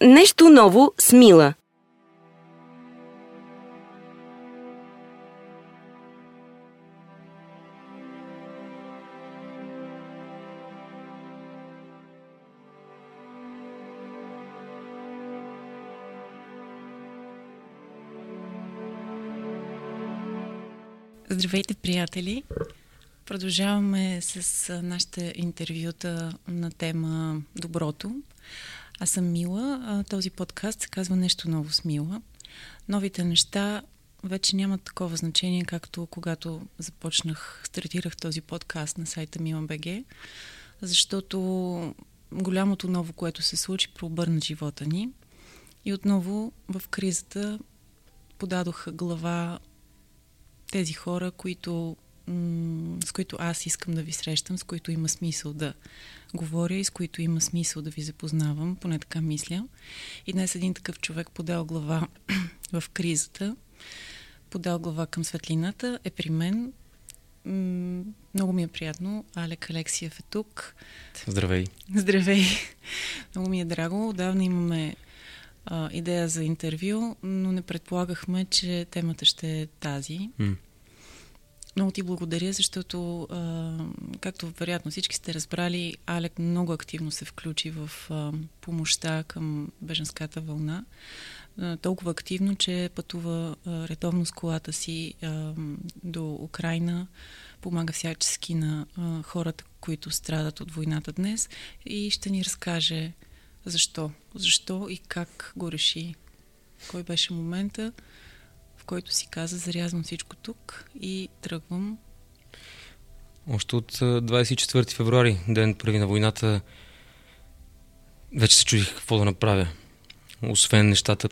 Нещо ново с Мила. Здравейте, приятели! Продължаваме с нашите интервюта на тема Доброто. Аз съм Мила. Този подкаст се казва Нещо ново с Мила. Новите неща вече нямат такова значение, както когато започнах, стартирах този подкаст на сайта Мила.бг, защото голямото ново, което се случи, прообърна живота ни. И отново в кризата подадох глава тези хора, които, с които аз искам да ви срещам, с които има смисъл да говоря и с които има смисъл да ви запознавам, поне така мисля. И днес един такъв човек подал глава в кризата, подал глава към светлината, е при мен. Много ми е приятно. Алек Алексиев е тук. Здравей. Здравей. Много ми е драго. Отдавна имаме а, идея за интервю, но не предполагахме, че темата ще е тази. Mm. Много ти благодаря, защото, както вероятно всички сте разбрали, Алек много активно се включи в помощта към беженската вълна. Толкова активно, че пътува а, редовно с колата си до Украина, помага всячески на хората, които страдат от войната днес и ще ни разкаже защо. Защо и как го реши. Кой беше момента, който си каза, зарязвам всичко тук и тръгвам. Още от 24 февруари, ден първи на войната, вече се чудих какво да направя. Освен нещата,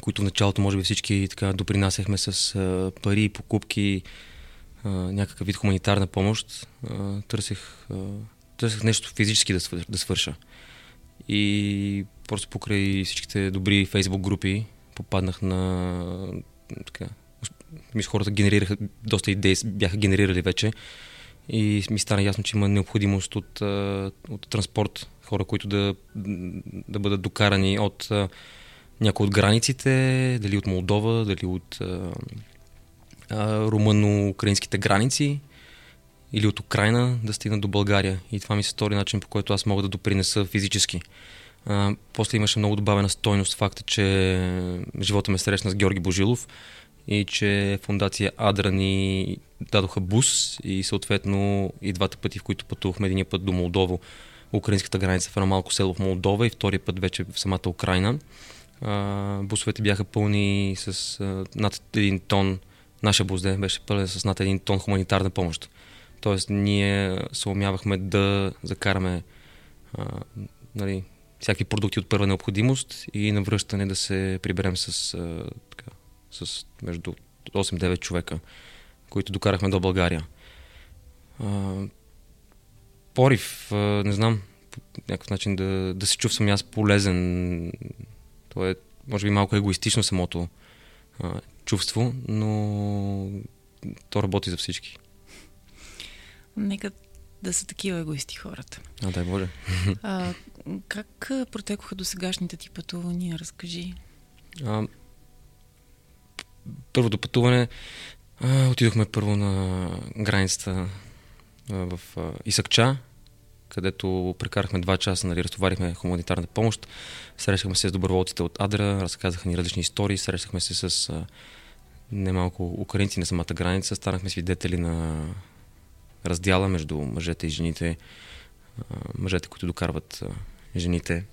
които в началото може би всички така допринасяхме с пари покупки, а, някакъв вид хуманитарна помощ, търсех, търсех нещо физически да свърша. И просто покрай всичките добри фейсбук групи попаднах на така, мисля, хората генерираха, доста идеи бяха генерирали вече и ми стана ясно, че има необходимост от, от транспорт, хора, които да, да бъдат докарани от някои от границите, дали от Молдова, дали от румъно-украинските граници или от Украина да стигнат до България. И това ми се стори начин, по който аз мога да допринеса физически. После имаше много добавена стойност факта, че живота ме срещна с Георги Божилов и че фундация Адра ни дадоха бус и съответно и двата пъти, в които пътувахме, един път до Молдово, украинската граница в едно малко село в Молдова и втория път вече в самата Украина. Бусовете бяха пълни с над един тон, наша бузде беше пълен с над един тон хуманитарна помощ. Тоест ние се умявахме да закараме нали, всякакви продукти от първа необходимост и на връщане да се приберем с, а, така, с между 8-9 човека, които докарахме до България. А, порив, а, не знам, по някакъв начин да, да се чувствам аз полезен. То е, може би, малко егоистично самото а, чувство, но то работи за всички. Нека да са такива егоисти хората. А, дай Боже. А, как протекоха до сегашните ти пътувания? Разкажи. А, първото пътуване а, отидохме първо на границата а, в а, Исакча, където прекарахме два часа, нали, разтоварихме хуманитарна помощ, срещахме се с доброволците от Адра, разказаха ни различни истории, срещахме се с а, немалко украинци на самата граница, станахме свидетели на раздяла между мъжете и жените, мъжете, които докарват жените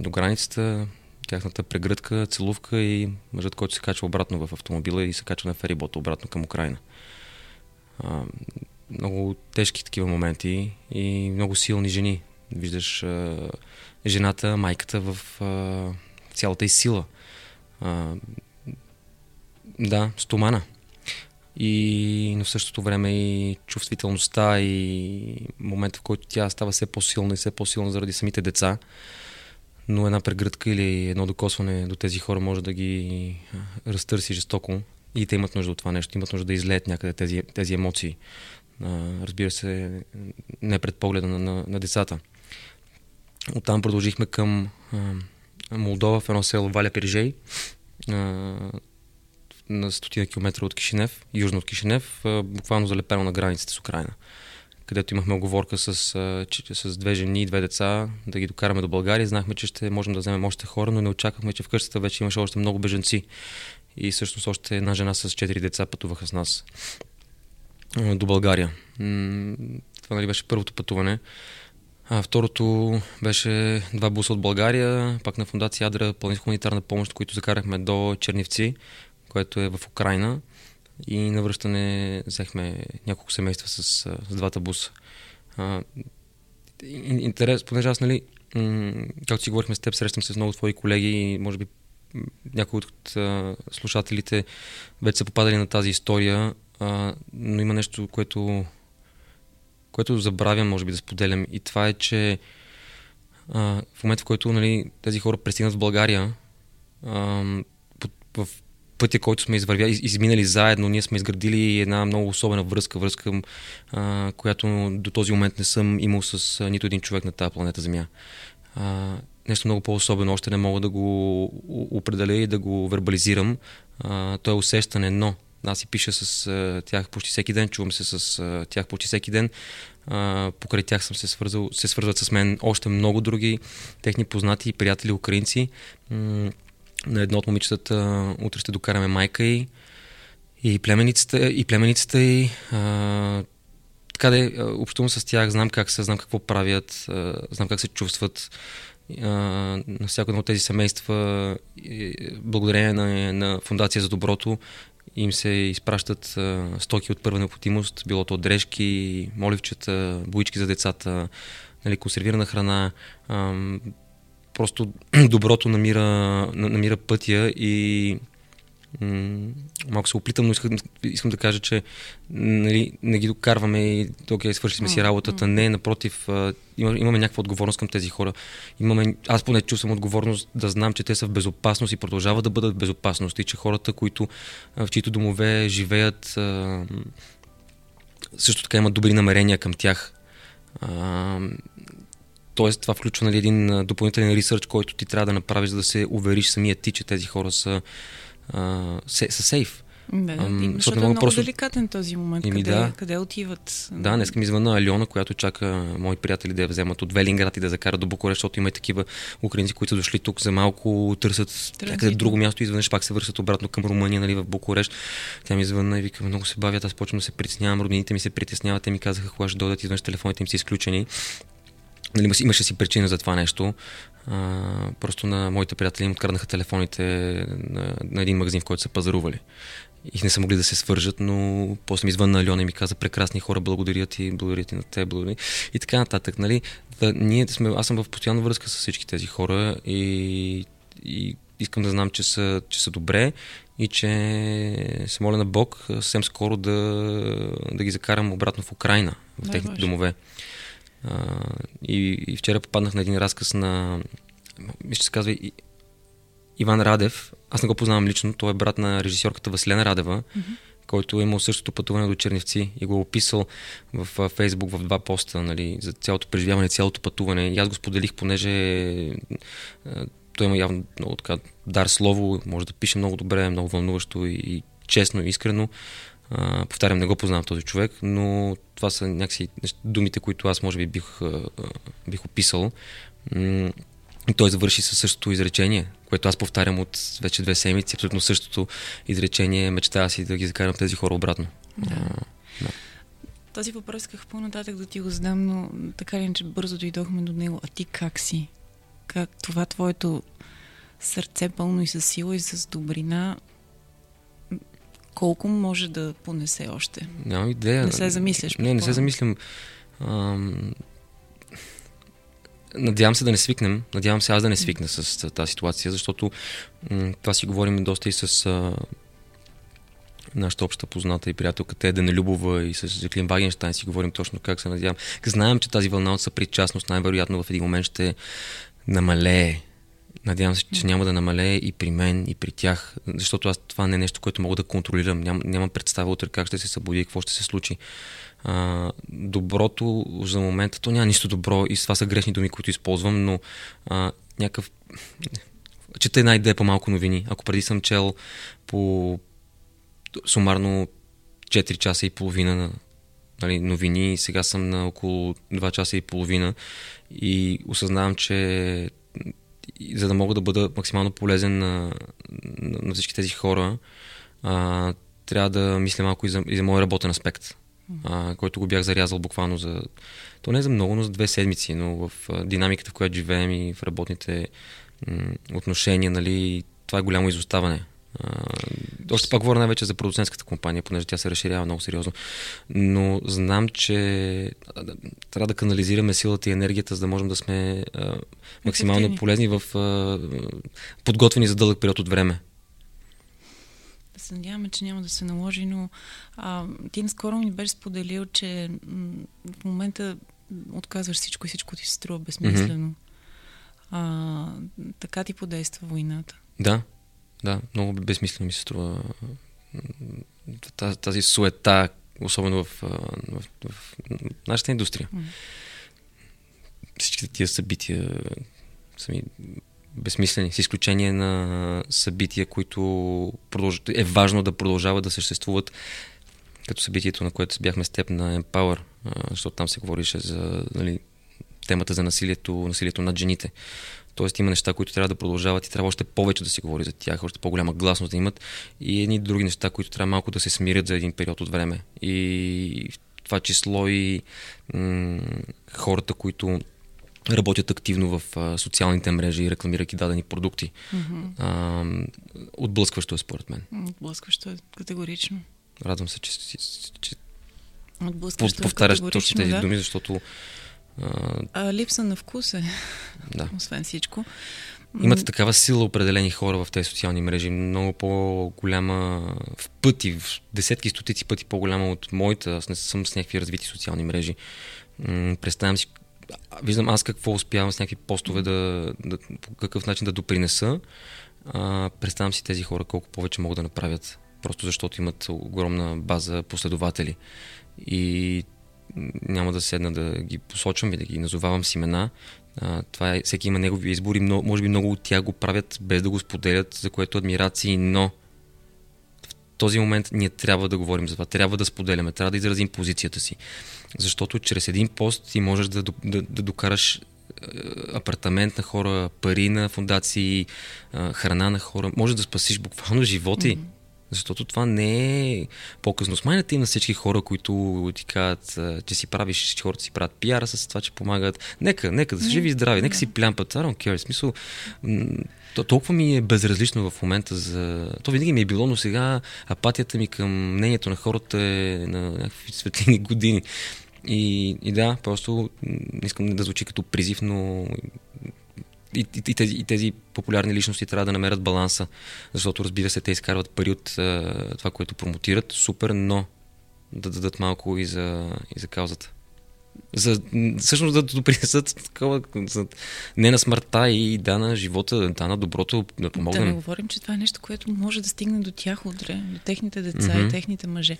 до границата, тяхната прегръдка, целувка и мъжът, който се качва обратно в автомобила и се качва на ферибота обратно към Украина. много тежки такива моменти и много силни жени. Виждаш жената, майката в цялата и сила. да, стомана и в същото време и чувствителността и момента, в който тя става все по-силна и все по-силна заради самите деца. Но една прегръдка или едно докосване до тези хора може да ги разтърси жестоко и те имат нужда от това нещо, имат нужда да излеят някъде тези, тези емоции. разбира се, не пред погледа на, на, на децата. Оттам продължихме към Молдова, в едно село Валя Пережей, на стотина километра от Кишинев, южно от Кишинев, буквално залепено на границата с Украина където имахме оговорка с, с две жени и две деца да ги докараме до България. Знахме, че ще можем да вземем още хора, но не очаквахме, че в къщата вече имаше още много беженци. И всъщност още една жена с четири деца пътуваха с нас до България. Това нали, беше първото пътуване. А второто беше два буса от България, пак на фундация Адра, планин хуманитарна помощ, които закарахме до Чернивци, което е в Украина. И на връщане взехме няколко семейства с, с двата буса. А, интерес, понеже аз, нали, както си говорихме с теб, срещам се с много твои колеги и може би някои от а, слушателите вече са попадали на тази история, а, но има нещо, което, което забравям, може би, да споделям. И това е, че а, в момента, в който нали, тези хора пристигнат в България, а, в пътя, който сме извървяли, изминали заедно, ние сме изградили една много особена връзка, връзка, а, която до този момент не съм имал с а, нито един човек на тази планета Земя. А, нещо много по-особено, още не мога да го определя и да го вербализирам. А, то е усещане, но аз си пиша с а, тях почти всеки ден, чувам се с а, тях почти всеки ден. А, покрай тях съм се свързал, се свързват с мен още много други техни познати и приятели украинци. М- на едно от момичетата утре ще докараме майка и, и племеницата, и племеницата и а, така да общувам с тях, знам как са, знам какво правят, а, знам как се чувстват. А, на всяко едно от тези семейства, благодарение на, на Фундация за доброто, им се изпращат а, стоки от първа необходимост, било то дрежки, моливчета, боички за децата, нали, консервирана храна. А, просто доброто намира, намира пътя и м- малко се опитам, но искам, искам да кажа, че нали, не ги докарваме и окей, свършили си работата. Не, напротив, има, имаме някаква отговорност към тези хора. Имаме, аз поне чувствам отговорност да знам, че те са в безопасност и продължават да бъдат в безопасност и че хората, които в чието домове живеят, също така имат добри намерения към тях. Тоест, това включва нали, един допълнителен ресърч, който ти трябва да направиш, за да се увериш самия ти, че тези хора са, а, се, са сейф. Да, да, Ам, защото е много просто... деликатен този момент, Ими, къде, да. къде отиват. Да, днес ми звъна Алиона, която чака мои приятели да я вземат от Велинград и да закарат до Букурещ, защото има и такива украинци, които са дошли тук за малко, търсят някъде друго място и изведнъж пак се вършат обратно към Румъния, нали, в Букурещ. Тя ми звънна и вика, много се бавят, аз почвам да се притеснявам, роднините ми се притесняват, те ми казаха, кога ще дойдат, изведнъж телефоните им са изключени. Нали, имаше си причина за това нещо. А, просто на моите приятели им откраднаха телефоните на, на един магазин, в който са пазарували. И не са могли да се свържат, но после ми извънна Алиона и ми каза прекрасни хора, благодаря ти, благодаря ти на те, благодаря. И така нататък, нали? Да, ние сме, аз съм в постоянна връзка с всички тези хора и, и искам да знам, че са, че са добре и че се моля на Бог съвсем скоро да, да ги закарам обратно в Украина, в техните домове и, и вчера попаднах на един разказ на, мисля, се казва Иван Радев. Аз не го познавам лично, той е брат на режисьорката Василена Радева, mm-hmm. който е имал същото пътуване до Черневци и го е описал в Фейсбук в два поста нали, за цялото преживяване, цялото пътуване. И аз го споделих, понеже той има явно много така дар слово, може да пише много добре, много вълнуващо и, и честно и искрено. А, повтарям, не го познавам този човек, но това са някакси думите, които аз може би бих, бих описал. Той завърши със същото изречение, което аз повтарям от вече две седмици, абсолютно същото изречение, мечтая си да ги закарам тези хора обратно. Да. А, да. Този въпрос исках по-нататък да ти го задам, но така ли, че бързо дойдохме до него. А ти как си? Как това твоето сърце пълно и с сила и с добрина колко може да понесе още? Нямам идея. Не се замисляш. Не, не се замислям. Ам... Надявам се да не свикнем. Надявам се аз да не свикна с тази ситуация, защото м- това си говорим доста и с а, нашата обща позната и приятелка Теда Нелюбова и с Жаклин Вагенштайн си говорим точно как се надявам. Знаем, че тази вълна от съпричастност най-вероятно в един момент ще намалее Надявам се, че няма да намалее и при мен, и при тях, защото аз това не е нещо, което мога да контролирам. Ням, нямам представа утре как ще се събуди какво ще се случи. А, доброто за момента, то няма нищо добро и това са грешни думи, които използвам, но а, някакъв чета една идея по-малко новини. Ако преди съм чел по сумарно 4 часа и половина на нали, новини, сега съм на около 2 часа и половина и осъзнавам, че за да мога да бъда максимално полезен на, на, на всички тези хора, а, трябва да мисля малко и за, и за моя работен аспект, а, който го бях зарязал буквално за, то не за много, но за две седмици, но в а, динамиката, в която живеем и в работните м, отношения, нали, това е голямо изоставане. А, още пак говоря най-вече за продуцентската компания, понеже тя се разширява много сериозно. Но знам, че трябва да канализираме силата и енергията, за да можем да сме а, максимално полезни в а, подготвени за дълъг период от време. Да се надяваме, че няма да се наложи, но а, ти наскоро ми беше споделил, че м- в момента отказваш всичко и всичко ти се струва безсмислено. Mm-hmm. А, така ти подейства войната. Да, да, много безмислено ми се струва тази, тази суета, особено в, в, в, нашата индустрия. Mm. Всичките тия събития са ми безсмислени, с изключение на събития, които продълж... е важно да продължават да съществуват, като събитието, на което бяхме с теб на Empower, защото там се говорише за нали, темата за насилието, насилието над жените. Тоест има неща, които трябва да продължават и трябва още повече да се говори за тях, още по-голяма гласност да имат и едни други неща, които трябва малко да се смирят за един период от време. И в това число и м- хората, които работят активно в а, социалните мрежи, рекламирайки дадени продукти. Mm-hmm. А, отблъскващо е според мен. Отблъскващо е категорично. Радвам се, че, че, Отблъскващо повтаряш е точно тези да. думи, защото а, липса на вкус е, да. освен всичко. Имате такава сила определени хора в тези социални мрежи, много по-голяма в пъти, в десетки, стотици пъти по-голяма от моята. Аз не съм с някакви развити социални мрежи. представям си, виждам аз какво успявам с някакви постове да, да по какъв начин да допринеса. А, представям си тези хора колко повече могат да направят, просто защото имат огромна база последователи. И няма да седна да ги посочвам и да ги назовавам с имена. А, това е, всеки има негови избори, но може би много от тях го правят без да го споделят, за което адмирации, но в този момент ние трябва да говорим за това, трябва да споделяме, трябва да изразим позицията си. Защото чрез един пост ти можеш да, да, да докараш апартамент на хора, пари на фундации, храна на хора. Може да спасиш буквално животи. Mm-hmm защото това не е по-късно. Смайната и на всички хора, които ти казват, че си правиш, че хората си правят пиара с това, че помагат. Нека, нека да са живи и здрави, нека си плямпат. I don't care. В смисъл, то, толкова ми е безразлично в момента за... То винаги ми е било, но сега апатията ми към мнението на хората е на някакви светлини години. И, и да, просто не искам да звучи като призив, но и, и, тези, и тези популярни личности трябва да намерят баланса, защото разбира се, те изкарват пари от а, това, което промотират, супер, но да дадат малко и за, и за каузата. За, всъщност да допринесат такова, за, не на смъртта и да на живота, да на доброто, да помогнем. Да не говорим, че това е нещо, което може да стигне до тях утре, до техните деца mm-hmm. и техните мъже.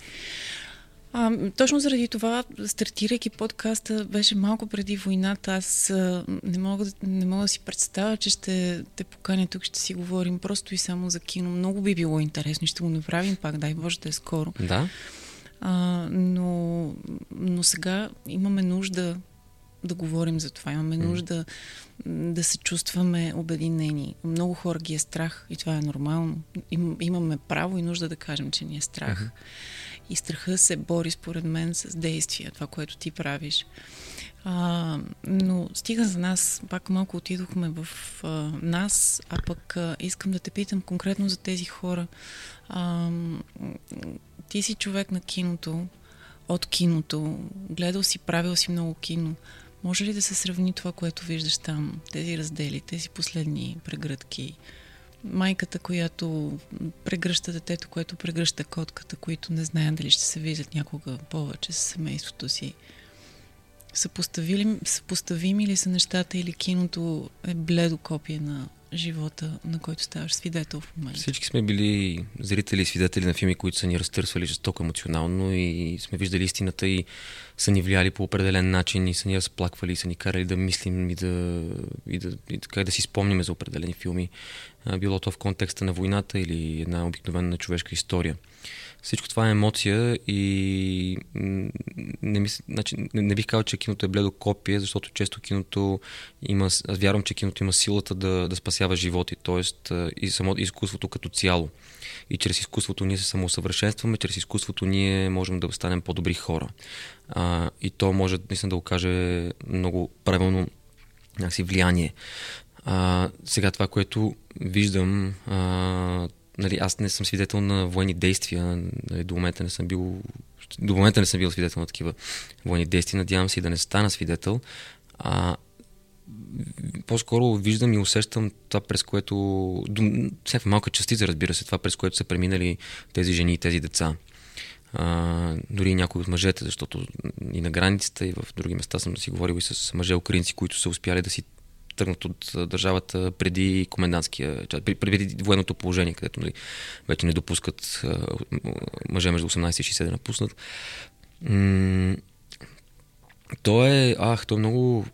А, точно заради това, стартирайки подкаста, беше малко преди войната. Аз а, не, мога, не мога да си представя, че ще те поканя тук, ще си говорим просто и само за кино. Много би било интересно и ще го направим пак, дай Боже да е скоро. Да. А, но, но сега имаме нужда да говорим за това. Имаме нужда да се чувстваме обединени. Много хора ги е страх и това е нормално. Им, имаме право и нужда да кажем, че ни е страх. Uh-huh. И страха се бори, според мен, с действия, това, което ти правиш. А, но стига за нас, пак малко отидохме в а, нас, а пък а, искам да те питам конкретно за тези хора. А, ти си човек на киното, от киното, гледал си, правил си много кино. Може ли да се сравни това, което виждаш там, тези раздели, тези последни прегръдки? Майката, която прегръща детето, което прегръща котката, които не знаят дали ще се виждат някога повече с семейството си. Съпоставими, съпоставими ли са нещата или киното е бледо копие на живота, на който ставаш свидетел в момента? Всички сме били зрители и свидетели на филми, които са ни разтърсвали жестоко емоционално и сме виждали истината и са ни влияли по определен начин и са ни разплаквали и са ни карали да мислим и да, и да, и така, да си спомняме за определени филми. Било то в контекста на войната или една обикновена човешка история. Всичко това е емоция и не, мис... значи, не, не бих казал, че киното е бледо копие, защото често киното има, аз вярвам, че киното има силата да, да спасява животи, т.е. и само изкуството като цяло. И чрез изкуството ние се самосъвършенстваме, чрез изкуството ние можем да станем по-добри хора. А, и то може наистина да окаже много правилно някакси влияние. А, сега това, което виждам, а, нали, аз не съм свидетел на военни действия, нали, до момента не съм бил до момента не съм бил свидетел на такива военни действия, надявам се и да не стана свидетел. А, по-скоро виждам и усещам това, през което, всяка малка частица, разбира се, това, през което са преминали тези жени и тези деца. А, дори и някои от мъжете, защото и на границата, и в други места съм си говорил и с мъже украинци, които са успяли да си тръгнат от държавата преди комендантския, преди военното положение, където нали, вече не допускат мъже между 18 и 60 да напуснат. то е, ах, то е много,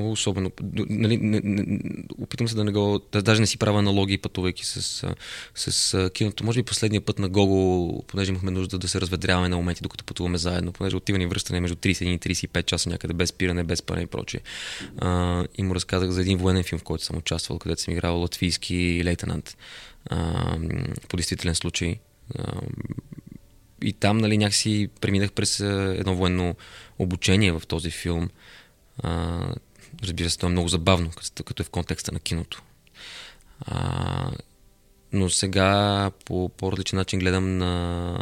особено. Нали, не, не, опитвам се да не го... Да, даже не си правя аналогии, пътувайки с, с киното. Може би последния път на Гого, понеже имахме нужда да се разведряваме на моменти, докато пътуваме заедно, понеже отиване и връщане между 31 и 35 часа някъде без спиране, без спане и прочее. А, и му разказах за един военен филм, в който съм участвал, където съм играл латвийски лейтенант. А, по действителен случай. А, и там, нали, някакси преминах през едно военно обучение в този филм. А, Разбира се, това е много забавно, като е в контекста на киното. А, но сега по по-различен начин гледам на,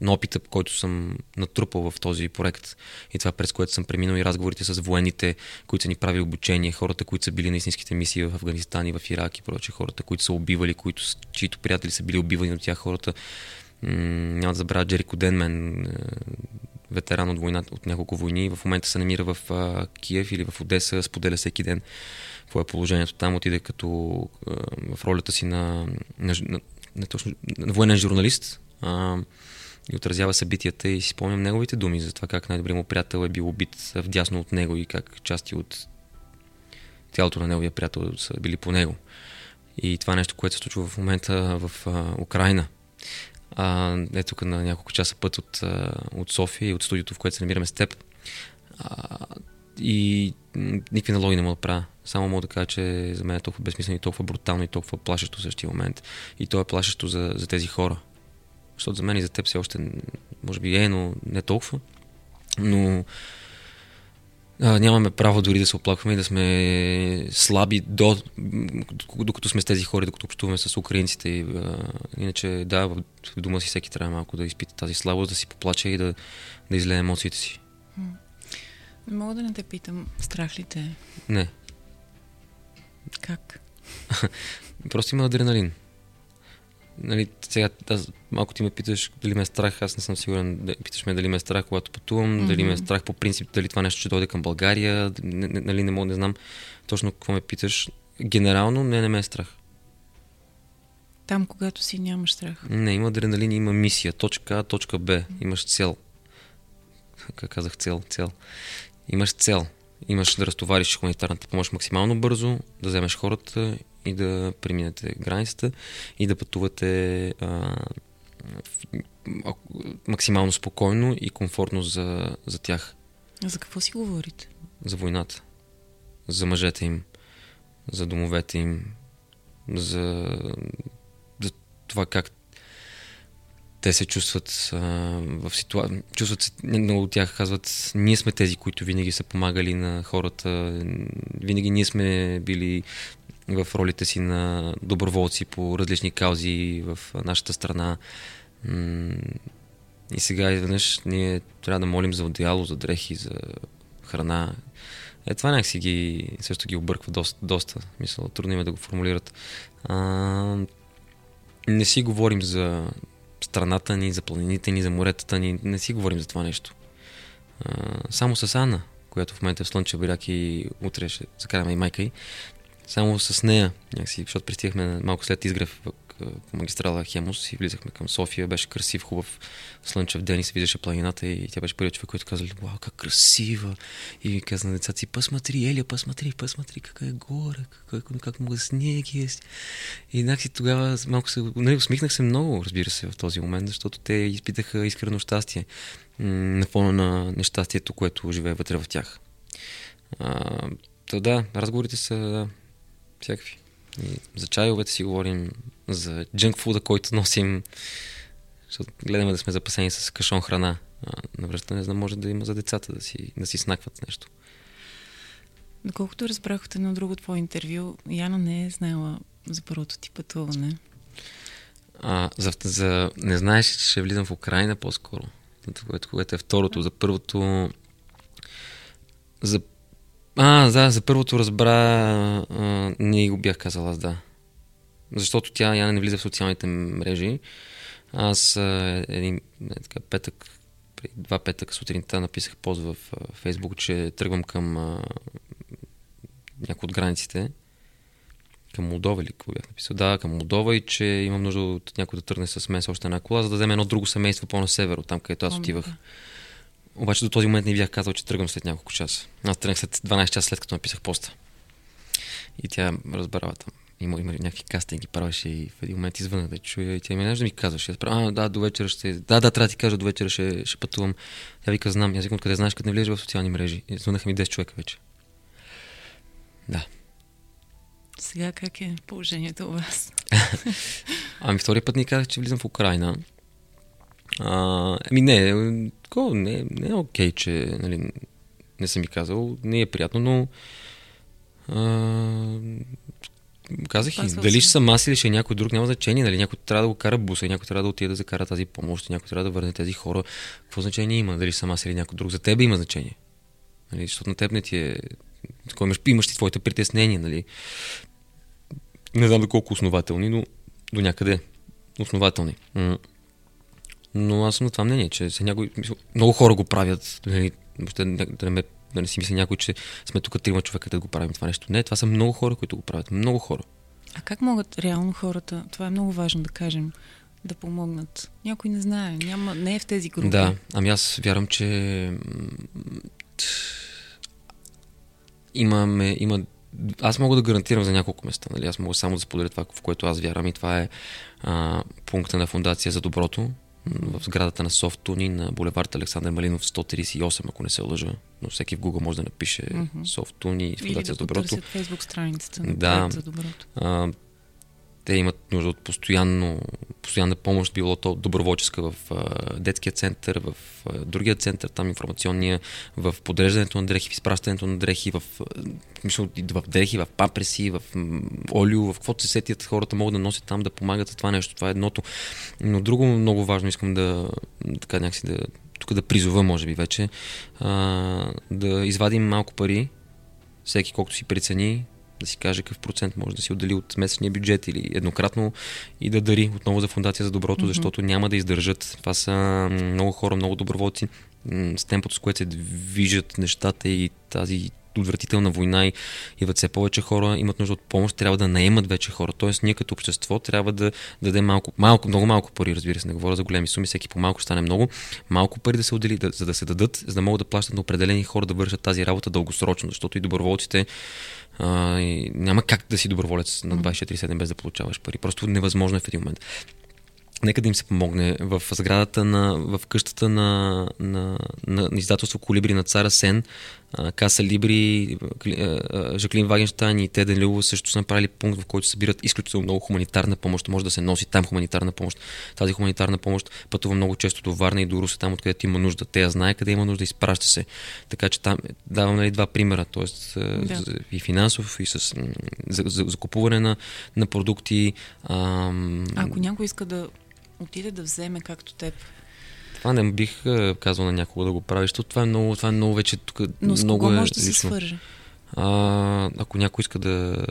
на опита, който съм натрупал в този проект и това през което съм преминал и разговорите с военните, които са ни правили обучение, хората, които са били на истинските мисии в Афганистан и в Ирак и проче, хората, които са убивали, които, чието приятели са били убивани от тях, хората. Няма да забравя Джери Коденмен, ветеран от войната, от няколко войни. В момента се намира в а, Киев или в Одеса, споделя всеки ден какво е положението там. Отиде като а, в ролята си на, на, на, точно, на военен журналист а, и отразява събитията и си спомням неговите думи за това как най-добрият му приятел е бил убит вдясно от него и как части от тялото на неговия приятел са били по него. И това нещо, което се случва в момента в а, Украина. А, е тук на няколко часа път от, от София и от студиото, в което се намираме с теб. А, и никакви налоги не мога да правя. Само мога да кажа, че за мен е толкова безсмислено и толкова брутално и толкова плашещо в същия момент. И то е плашещо за, за тези хора. Защото за мен и за теб все още, може би е, но не толкова. Но а, нямаме право дори да се оплакваме и да сме слаби до, докато сме с тези хора, докато общуваме с украинците. И, а, иначе, да, в, дома си всеки трябва малко да изпита тази слабост, да си поплаче и да, да излее емоциите си. Не мога да не те питам, страх ли те? Не. Как? Просто има адреналин нали, сега аз малко ти ме питаш дали ме е страх, аз не съм сигурен. Питаш ме дали ме е страх, когато пътувам, mm-hmm. дали ме е страх по принцип, дали това нещо ще дойде към България, нали, не мога да знам точно какво ме питаш. Генерално не, не ме е страх. Там, когато си нямаш страх? Не, има адреналин, има мисия. Точка А, точка Б. Имаш цел. Как казах цел? Цел. Имаш цел. Имаш да разтовариш хуманитарната помощ максимално бързо, да вземеш хората и да преминете границата и да пътувате а, максимално спокойно и комфортно за, за тях. А за какво си говорите? За войната. За мъжете им, за домовете им, за, за това как те се чувстват а, в ситуация. Чувстват се, много от тях казват, ние сме тези, които винаги са помагали на хората, винаги ние сме били в ролите си на доброволци по различни каузи в нашата страна. И сега изведнъж ние трябва да молим за одеяло, за дрехи, за храна. Е, това някакси ги, също ги обърква доста. доста. Мисля, трудно им е да го формулират. А, не си говорим за страната ни, за планините ни, за моретата ни. Не си говорим за това нещо. А, само с Анна, която в момента е в Слънчев бряг и утре ще закараме и майка й само с нея, някакси, защото пристигахме малко след изгрев по магистрала Хемус и влизахме към София. Беше красив, хубав слънчев ден и се виждаше планината и тя беше първият човек, който каза, вау, как красива. И каза на децата си, посмотри, Елия, посмотри, посмотри, кака е горе, как, как, много снег е. И някакси тогава малко се, нали, усмихнах се много, разбира се, в този момент, защото те изпитаха искрено щастие на фона на нещастието, което живее вътре в тях. А, да, разговорите са да, всякакви. И за чайовете си говорим, за джънкфуда, който носим, защото гледаме да сме запасени с кашон храна на връщане, да може да има за децата да си, да си снакват нещо. Доколкото разбрах от едно друго твое интервю, Яна не е знаела за първото ти пътуване. А, за, за, не знаеш, че ще влизам в Украина по-скоро. Което, което е второто. За първото... За а, да, за първото разбра, а, не го бях казал аз, да. Защото тя Яна не влиза в социалните мрежи. Аз а, един не, така, петък, два петъка сутринта написах пост в а, Фейсбук, че тръгвам към а, някои от границите. Към Молдова или какво бях написал? Да, към Молдова и че имам нужда от някой да тръгне с мен с още една кола, за да вземе едно друго семейство по-на север, там където аз отивах. Обаче до този момент не бях казал, че тръгвам след няколко часа. Аз тръгнах след 12 часа след като написах поста. И тя разбрава там. Има, има някакви кастинги, правеше и в един момент извън да чуя и тя ми да ми казваш. Аз правя, а, да, до вечера ще... Да, да, трябва да ти кажа, до вечера ще, ще пътувам. Тя вика, знам. Аз викам, откъде знаеш, къде не влизаш в социални мрежи. И звънаха ми 10 човека вече. Да. Сега как е положението у вас? ами втория път ни казах, че влизам в Украина. А, ами не, тако, не, не е окей, okay, че нали, не съм ми казал. Не е приятно, но а, казах и дали ще съм аз или ще е някой друг, няма значение. Нали, някой трябва да го кара буса, някой трябва да отиде да закара тази помощ, някой трябва да върне тези хора. Какво значение има? Дали съм аз или някой друг? За теб има значение. Нали, защото на теб не ти е... Такова, имаш, имаш ти твоите притеснения, нали? Не знам доколко основателни, но до някъде основателни. Но аз съм на това мнение, че се някой, много хора го правят, нали, да, да, не, да не си мисля някой, че сме тук трима човека да го правим това нещо. Не, това са много хора, които го правят. Много хора. А как могат реално хората, това е много важно да кажем, да помогнат? Някой не знае, няма, не е в тези групи. Да, ами аз вярвам, че имаме, има аз мога да гарантирам за няколко места. Нали? Аз мога само да споделя това, в което аз вярвам и това е а, пункта на Фундация за доброто, в сградата на Софтуни на булевард Александър Малинов 138, ако не се лъжа. Но всеки в Google може да напише mm-hmm. Софтуни Фундация доброто. Или да фейсбук страницата на да, за доброто. А, те имат нужда от постоянно, постоянна помощ, било то доброволческа в а, детския център, в а, другия център, там информационния, в подреждането на дрехи, в изпращането на дрехи, в, мисля, в дрехи, в папреси, в олио, в каквото се сетят хората могат да носят там, да помагат за това нещо. Това е едното. Но друго много важно искам да, така някакси да, тук да призова, може би вече, а, да извадим малко пари, всеки колкото си прецени, да си каже какъв процент може да си отдели от месечния бюджет или еднократно и да дари отново за Фундация за доброто, mm-hmm. защото няма да издържат. Това са много хора, много доброволци с темпото, с което се движат нещата и тази отвратителна война и идват все повече хора, имат нужда от помощ, трябва да наемат вече хора. Тоест, ние като общество трябва да дадем малко, малко, много малко пари, разбира се, не говоря за големи суми, всеки по малко ще стане много, малко пари да се отдели, да, за да се дадат, за да могат да плащат на определени хора да вършат тази работа дългосрочно, защото и доброволците а, и няма как да си доброволец на 24-7 без да получаваш пари. Просто невъзможно е в един момент нека да им се помогне в сградата на, в къщата на, на, на, на издателство Колибри на Цара Сен, Каса Либри, Жаклин Вагенштайн и Теден Любов също са направили пункт, в който събират изключително много хуманитарна помощ. Може да се носи там хуманитарна помощ. Тази хуманитарна помощ пътува много често до Варна и до Руса, там откъдето има нужда. Те я знае къде има нужда, изпраща се. Така че там давам нали, два примера, т.е. Да. и финансов, и с, за, за, за купуване на, на продукти. Ам... Ако някой иска да отиде да вземе както теб. Това не бих казал на някого да го прави, защото това е много, това е много вече тук. Но с много кого е може да се свърже? А, ако някой иска да,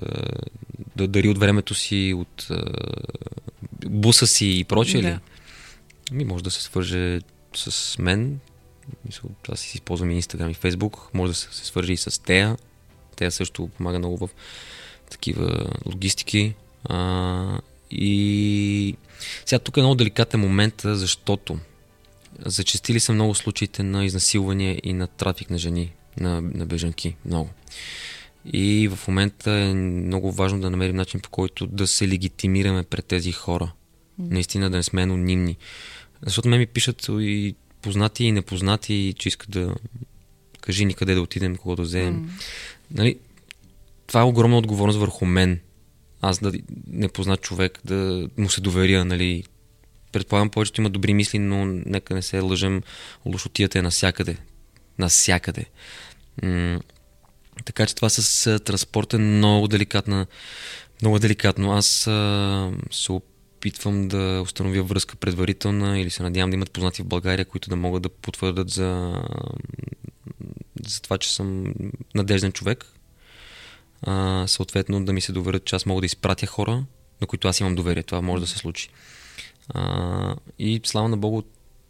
да дари от времето си, от а, буса си и прочее да. ли, ми може да се свърже с мен. Аз си използвам и Instagram и Facebook. Може да се, се свържи и с Тея. Тея също помага много в такива логистики. А, и сега тук е много деликатен момент, защото зачастили са много случаите на изнасилвания и на трафик на жени, на, на бежанки. Много. И в момента е много важно да намерим начин по който да се легитимираме пред тези хора. Наистина да не сме анонимни. Защото ме ми пишат и познати и непознати, че искат да кажи ни къде да отидем, кого да вземем. Mm. Нали, това е огромна отговорност върху мен. Аз да не познат човек, да му се доверя, нали. Предполагам, повечето има добри мисли, но нека не се лъжем, лошотията е навсякъде. Насякъде. М- така че това с транспорт е много деликатна, много деликатно. Аз а, се опитвам да установя връзка предварителна или се надявам да имат познати в България, които да могат да потвърдят за, за това, че съм надежден човек. А, съответно да ми се доверят, че аз мога да изпратя хора, на които аз имам доверие. Това може да се случи. А, и слава на Богу,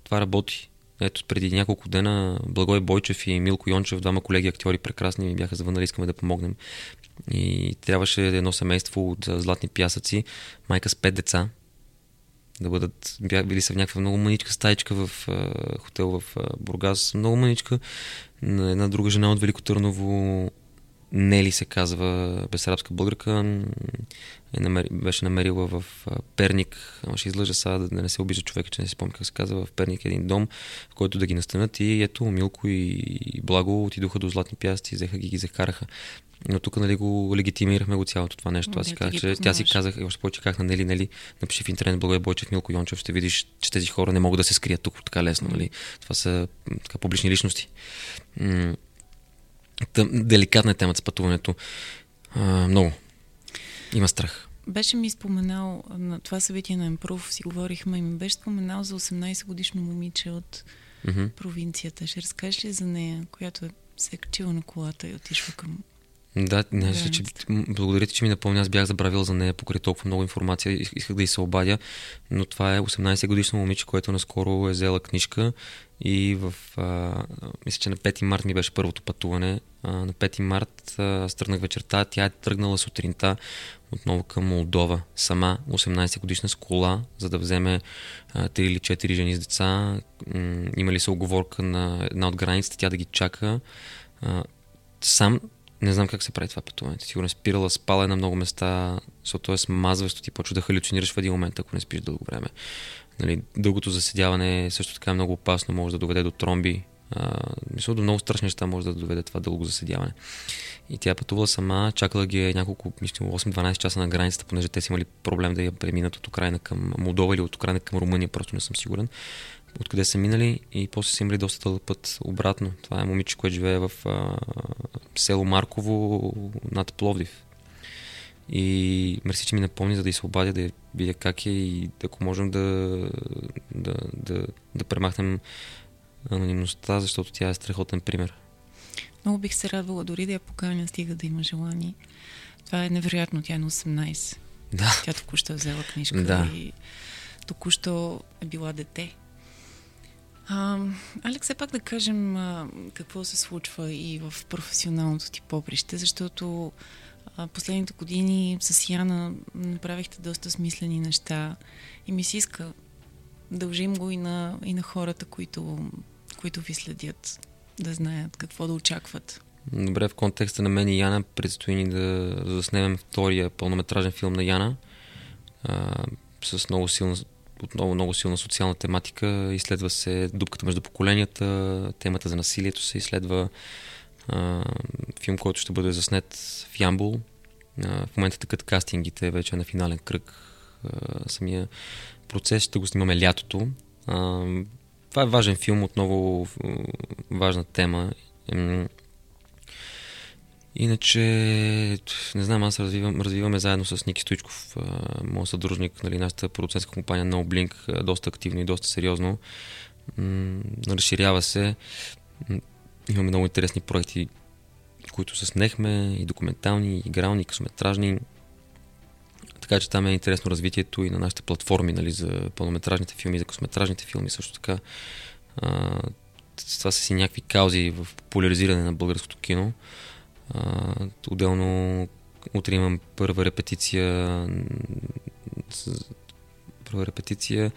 това работи. Ето, преди няколко дена Благой Бойчев и Милко Йончев, двама колеги актьори прекрасни, ми бяха завънали, искаме да помогнем. И трябваше едно семейство от златни пясъци, майка с пет деца, да бъдат, били са в някаква много мъничка стайчка в а, хотел в а, Бургас, много мъничка. На една друга жена от Велико Търново, Нели се казва, безарабска българка, е намери, беше намерила в Перник, ама ще излъжа сега да не се обижда човека, че не си спомня как се казва, в Перник един дом, в който да ги настанат и ето Милко и Благо отидоха до Златни пясти, взеха ги, ги закараха. Но тук нали, го легитимирахме го цялото това нещо. Аз си казах, че тя си казах, още повече как на Нели, нали, напиши в интернет Благой Бойчев, Милко Йончев, ще видиш, че тези хора не могат да се скрият тук така лесно. Нали. Това са така, публични личности. Тъм, деликатна е темата с пътуването. А, много. Има страх. Беше ми споменал на това събитие на Емпрув, си говорихме и ми беше споменал за 18 годишно момиче от mm-hmm. провинцията. Ще разкажеш ли за нея, която е се е качила на колата и отишла към да, не, ще, че, благодаря ти, че ми напомня. Аз бях забравил за нея покрай толкова много информация. Исках да й се обадя, но това е 18 годишно момиче, което наскоро е взела книжка и в, а, мисля, че на 5 март ми беше първото пътуване. А, на 5 март а, тръгнах вечерта, тя е тръгнала сутринта отново към Молдова. Сама, 18 годишна с кола, за да вземе а, 3 или 4 жени с деца. М- имали се оговорка на една от границите, тя да ги чака. А, сам не знам как се прави това пътуване. Сигурно е спирала, спала е на много места, защото е смазващо, ти почва да халюцинираш в един момент, ако не спиш дълго време. Нали, дългото заседяване е също така е много опасно, може да доведе до тромби. А, мисля, до много страшни неща може да доведе това дълго заседяване. И тя пътувала сама, чакала ги е няколко, мисля, 8-12 часа на границата, понеже те си имали проблем да я преминат от Украина към Молдова или от Украина към Румъния, просто не съм сигурен откъде са минали и после са имали доста дълъг път обратно. Това е момиче, което живее в а, село Марково над Пловдив. И мерси, че ми напомни, за да й се обадя, да видя как е и ако можем да, да, да, да премахнем анонимността, защото тя е страхотен пример. Много бих се радвала дори да я поканя, стига да има желание. Това е невероятно, тя е на 18. Да. Тя току-що е взела книжка да. и току-що е била дете. А, все пак да кажем какво се случва и в професионалното ти поприще, защото последните години с Яна направихте доста смислени неща и ми се иска дължим го и на, и на хората, които, които ви следят, да знаят какво да очакват. Добре, в контекста на мен и Яна предстои ни да заснемем втория пълнометражен филм на Яна а, с много силна отново много силна социална тематика. Изследва се дупката между поколенията, темата за насилието се изследва. А, филм, който ще бъде заснет в Ямбул. А, в момента такът кастингите, вече е на финален кръг. А, самия процес ще го снимаме лятото. А, това е важен филм, отново важна тема. Иначе, не знам, аз развивам, развиваме заедно с Ники Стоичков, моят съдружник, нали, нашата продуцентска компания No Blink, доста активно и доста сериозно. М- разширява се. Имаме много интересни проекти, които се снехме, и документални, и игрални, и късометражни. Така че там е интересно развитието и на нашите платформи нали, за пълнометражните филми, за късометражните филми също така. А, това са си някакви каузи в популяризиране на българското кино. А, отделно Утре имам първа репетиция с, първа репетиция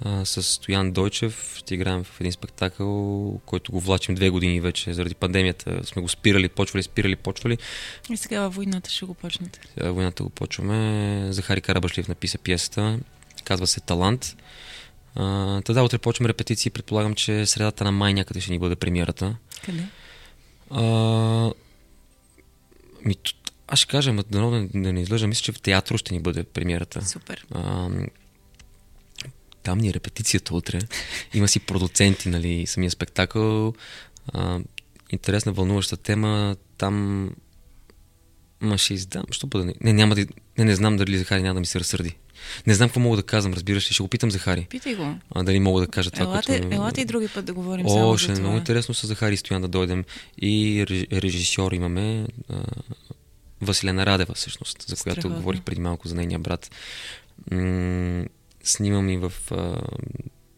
а, с Стоян Дойчев. Ще играем в един спектакъл, който го влачим две години вече. Заради пандемията сме го спирали, почвали, спирали, почвали. И сега във войната ще го почнете. Сега войната го почваме. Захари Карабашлиев написа пиесата. Казва се Талант. А, да, утре почваме репетиции. Предполагам, че средата на май някъде ще ни бъде премиерата. Къде? А, ми, аз ще кажа, да, да, да не излъжа, мисля, че в театро ще ни бъде премиерата. Супер. А, там ни е репетицията утре. Има си продуценти, нали, самия спектакъл. А, интересна, вълнуваща тема. Там Ма ще издам. Що бъде? Не, не, няма да... Не, не знам дали Захари няма да ми се разсърди. Не знам какво мога да казвам, разбираш ли. Ще го питам Захари. Питай го. А, дали мога да кажа това, елате, което... Елате и други път да говорим О, само ще за е това. много интересно с Захари Стоян да дойдем. И режисьор имаме. А, Василена Радева, всъщност, за която Страхотно. говорих преди малко за нейния брат. М- снимам и в а,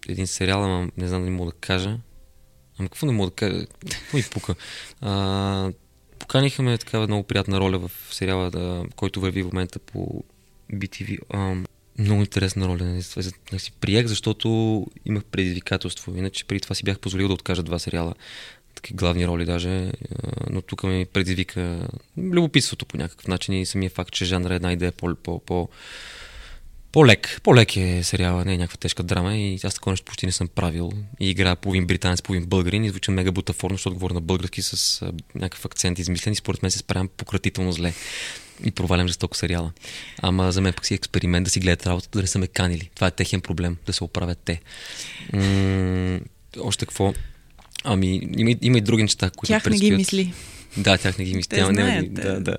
един сериал, ама не знам дали мога да кажа. Ама какво не мога да кажа? Какво ми пука? А, поканиха ме такава много приятна роля в сериала, да, който върви в момента по BTV. А, много интересна роля. Не, не си приех, защото имах предизвикателство. Иначе преди това си бях позволил да откажа два сериала. Такива главни роли даже. Но тук ми предизвика любопитството по някакъв начин и самия факт, че жанра е една идея по, по, по, по-лек. По-лек е сериала, не е някаква тежка драма и аз такова нещо почти не съм правил. И играя половин британец, половин българин и звуча мега бутафорно, защото говоря на български с а, някакъв акцент измислен и според мен се справям пократително зле. И провалям жестоко сериала. Ама за мен пък си експеримент да си гледат работата, да не са ме канили. Това е техен проблем, да се оправят те. М- още какво? Ами, има, има и други неща, които Тях не предстоят. ги мисли. Да, тях не ги мисля. Те знаят, да, да.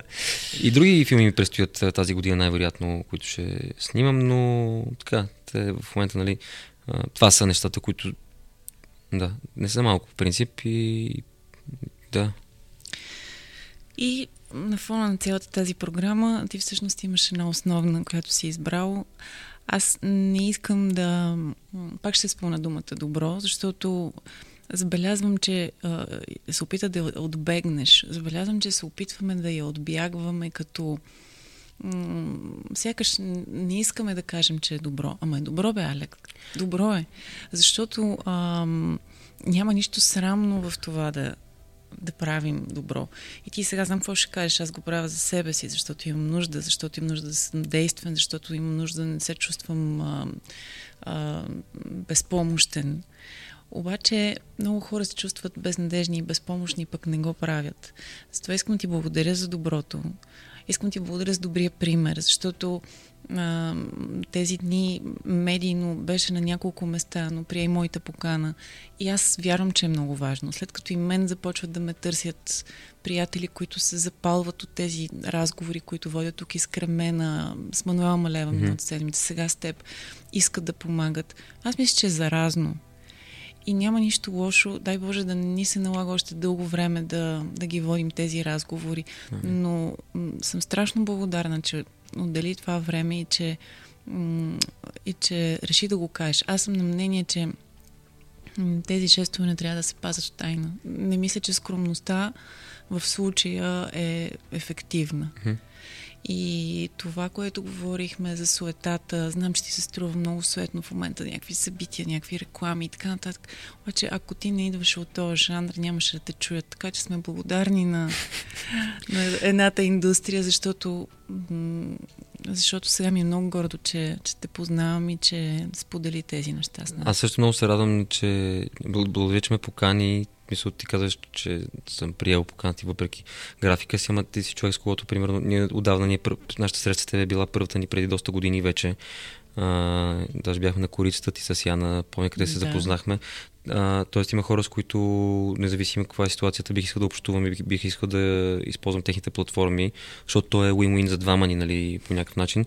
И други филми ми предстоят тази година, най-вероятно, които ще снимам, но така, те в момента, нали, това са нещата, които, да, не са малко в принцип и да. И на фона на цялата тази програма, ти всъщност имаш една основна, която си избрал. Аз не искам да... Пак ще спомня думата добро, защото забелязвам, че а, се опита да отбегнеш. Забелязвам, че се опитваме да я отбягваме като... м, Сякаш не искаме да кажем, че е добро. Ама е добро, бе, Алек. Добро е. Защото ам, няма нищо срамно в това да, да правим добро. И ти сега знам какво ще кажеш. Аз го правя за себе си, защото имам нужда, защото имам нужда да съм действен, защото имам нужда да не се чувствам а, а, безпомощен. Обаче много хора се чувстват безнадежни и безпомощни, пък не го правят. Затова искам ти благодаря за доброто. Искам ти благодаря за добрия пример, защото а, тези дни медийно беше на няколко места, но прия и моята покана. И аз вярвам, че е много важно. След като и мен започват да ме търсят приятели, които се запалват от тези разговори, които водят тук из Кремена, с Мануела Малева Мгм. миналата седмица, сега с теб, искат да помагат. Аз мисля, че е заразно. И няма нищо лошо. Дай Боже да не ни се налага още дълго време да, да ги водим тези разговори. Но м- съм страшно благодарна, че отдели това време и че, м- и че реши да го кажеш. Аз съм на мнение, че м, тези жестове не трябва да се пазят в тайна. Не мисля, че скромността в случая е ефективна. Мгм. И това, което говорихме за суетата, знам, че ти се струва много суетно в момента, някакви събития, някакви реклами и така нататък. Обаче, ако ти не идваш от този жанр, нямаше да те чуят. Така че сме благодарни на, на едната индустрия, защото, защото сега ми е много гордо, че, че те познавам и че сподели тези неща с нас. Аз също много се радвам, че бл- благодаря, че ме покани. Мисля, ти казваш, че съм приел поканата въпреки графика си, ама ти си човек, с когото, примерно, ние отдавна ние, пър- нашата среща с теб е била първата ни преди доста години вече. А, даже бяхме на корицата ти с Яна, помня къде се Да. запознахме. А, тоест има хора, с които, независимо каква е ситуацията, бих искал да общувам и бих, бих искал да използвам техните платформи, защото то е win-win за двама ни, нали, по някакъв начин.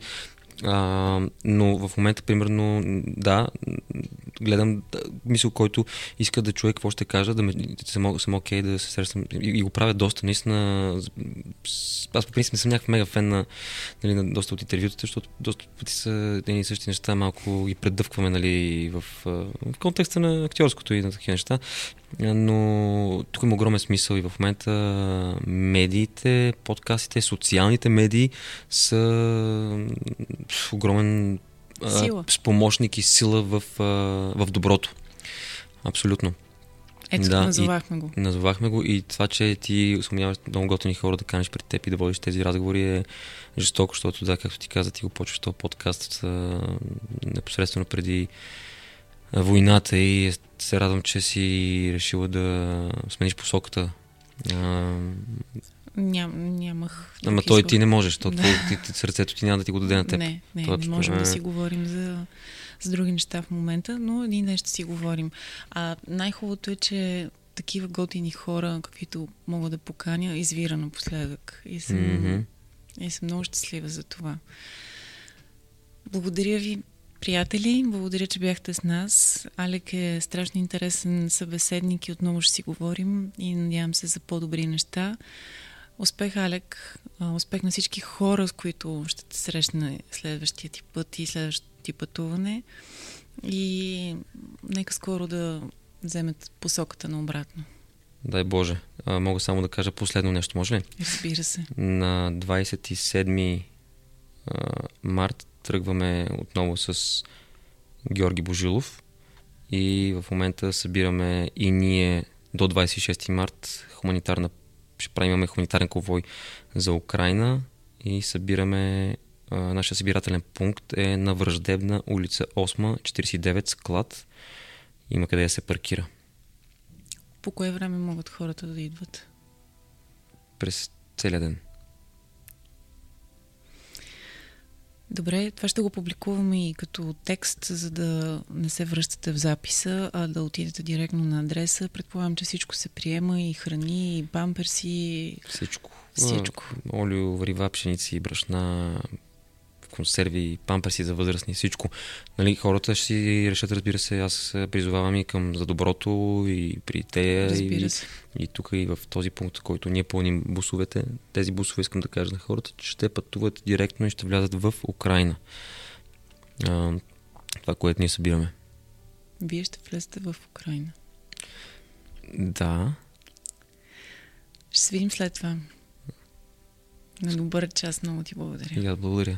А, но в момента, примерно, да, гледам да, мисъл, който иска да чуе какво ще кажа, да ме, съм, съм окей да се срещам и, и го правя доста, наистина. Аз по принцип не съм някакъв мега фен на, нали, на доста от интервютата, защото доста пъти са едни и същи неща, малко ги предъвкваме нали, в, в контекста на актьорското и на такива неща. Но тук има огромен смисъл и в момента медиите, подкастите, социалните медии са огромен Сила. спомощник и сила в, в доброто. Абсолютно. Ето, Да, назовахме го. Назовахме го и това, че ти сумняваш много готини хора да канеш пред теб и да водиш тези разговори е жестоко, защото да, както ти каза, ти го почваш този подкаст а, непосредствено преди войната и се радвам, че си решила да смениш посоката. А, Ням, нямах. ама той ти не можеш, защото Да. ти, ти, сърцето ти няма да ти го даде на теб. Не, не, Това не е- можем да е- си говорим за, за други неща в момента, но един ден ще си говорим. А най-хубавото е, че такива готини хора, каквито мога да поканя, извира напоследък. И съм, Мгм. и съм много щастлива за това. Благодаря ви, приятели. Благодаря, че бяхте с нас. Алек е страшно интересен събеседник и отново ще си говорим и надявам се за по-добри неща. Успех, Алек. Успех на всички хора, с които ще те срещне следващия ти път и следващото ти пътуване. И нека скоро да вземат посоката на обратно. Дай Боже. А, мога само да кажа последно нещо, може ли? Разбира се. На 27 а, март тръгваме отново с Георги Божилов и в момента събираме и ние до 26 март хуманитарна, ще правим имаме хуманитарен конвой за Украина и събираме а, нашия събирателен пункт е на Враждебна улица 8, 49 склад. Има къде да се паркира. По кое време могат хората да идват? През целия ден. Добре, това ще го публикуваме и като текст, за да не се връщате в записа, а да отидете директно на адреса. Предполагам, че всичко се приема и храни, и памперси. Всичко. Всичко. А, Олио, варива, пшеници, брашна, консерви, памперси за възрастни, всичко. Нали, хората ще си решат, разбира се, аз призовавам и към за доброто и при те. Разбира и, се. и тук и в този пункт, който ние пълним бусовете, тези бусове искам да кажа на хората, че ще пътуват директно и ще влязат в Украина. А, това, което ние събираме. Вие ще влезете в Украина. Да. Ще се видим след това. На добър час, много ти благодаря. И аз благодаря.